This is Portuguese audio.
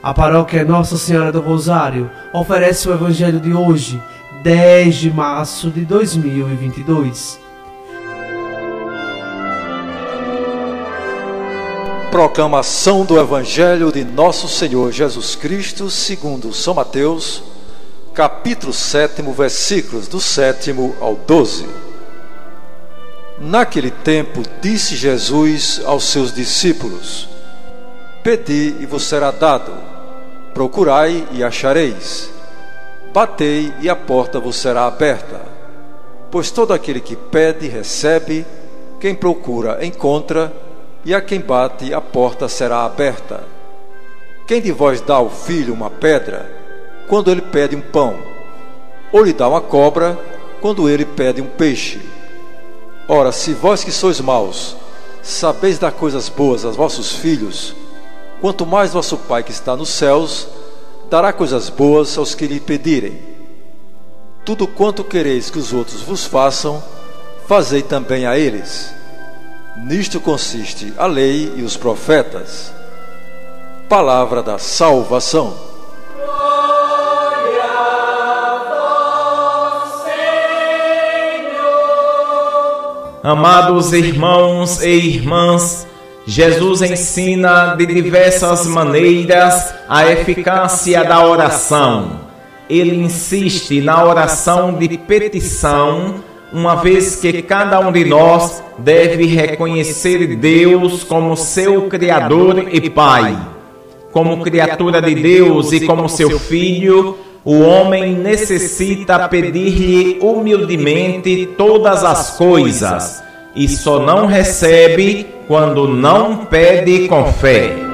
A paróquia Nossa Senhora do Rosário oferece o Evangelho de hoje, 10 de março de 2022. Proclamação do Evangelho de Nosso Senhor Jesus Cristo, segundo São Mateus, capítulo 7, versículos do 7 ao 12. Naquele tempo, disse Jesus aos seus discípulos: Pedi e vos será dado, procurai e achareis, batei e a porta vos será aberta. Pois todo aquele que pede, recebe, quem procura, encontra, e a quem bate, a porta será aberta. Quem de vós dá ao filho uma pedra, quando ele pede um pão? Ou lhe dá uma cobra, quando ele pede um peixe? Ora, se vós que sois maus, sabeis dar coisas boas aos vossos filhos, quanto mais vosso Pai que está nos céus dará coisas boas aos que lhe pedirem. Tudo quanto quereis que os outros vos façam, fazei também a eles. Nisto consiste a lei e os profetas. Palavra da salvação. Amados irmãos e irmãs, Jesus ensina de diversas maneiras a eficácia da oração. Ele insiste na oração de petição, uma vez que cada um de nós deve reconhecer Deus como seu Criador e Pai. Como criatura de Deus e como seu filho, o homem necessita pedir-lhe humildemente todas as coisas e só não recebe quando não pede com fé.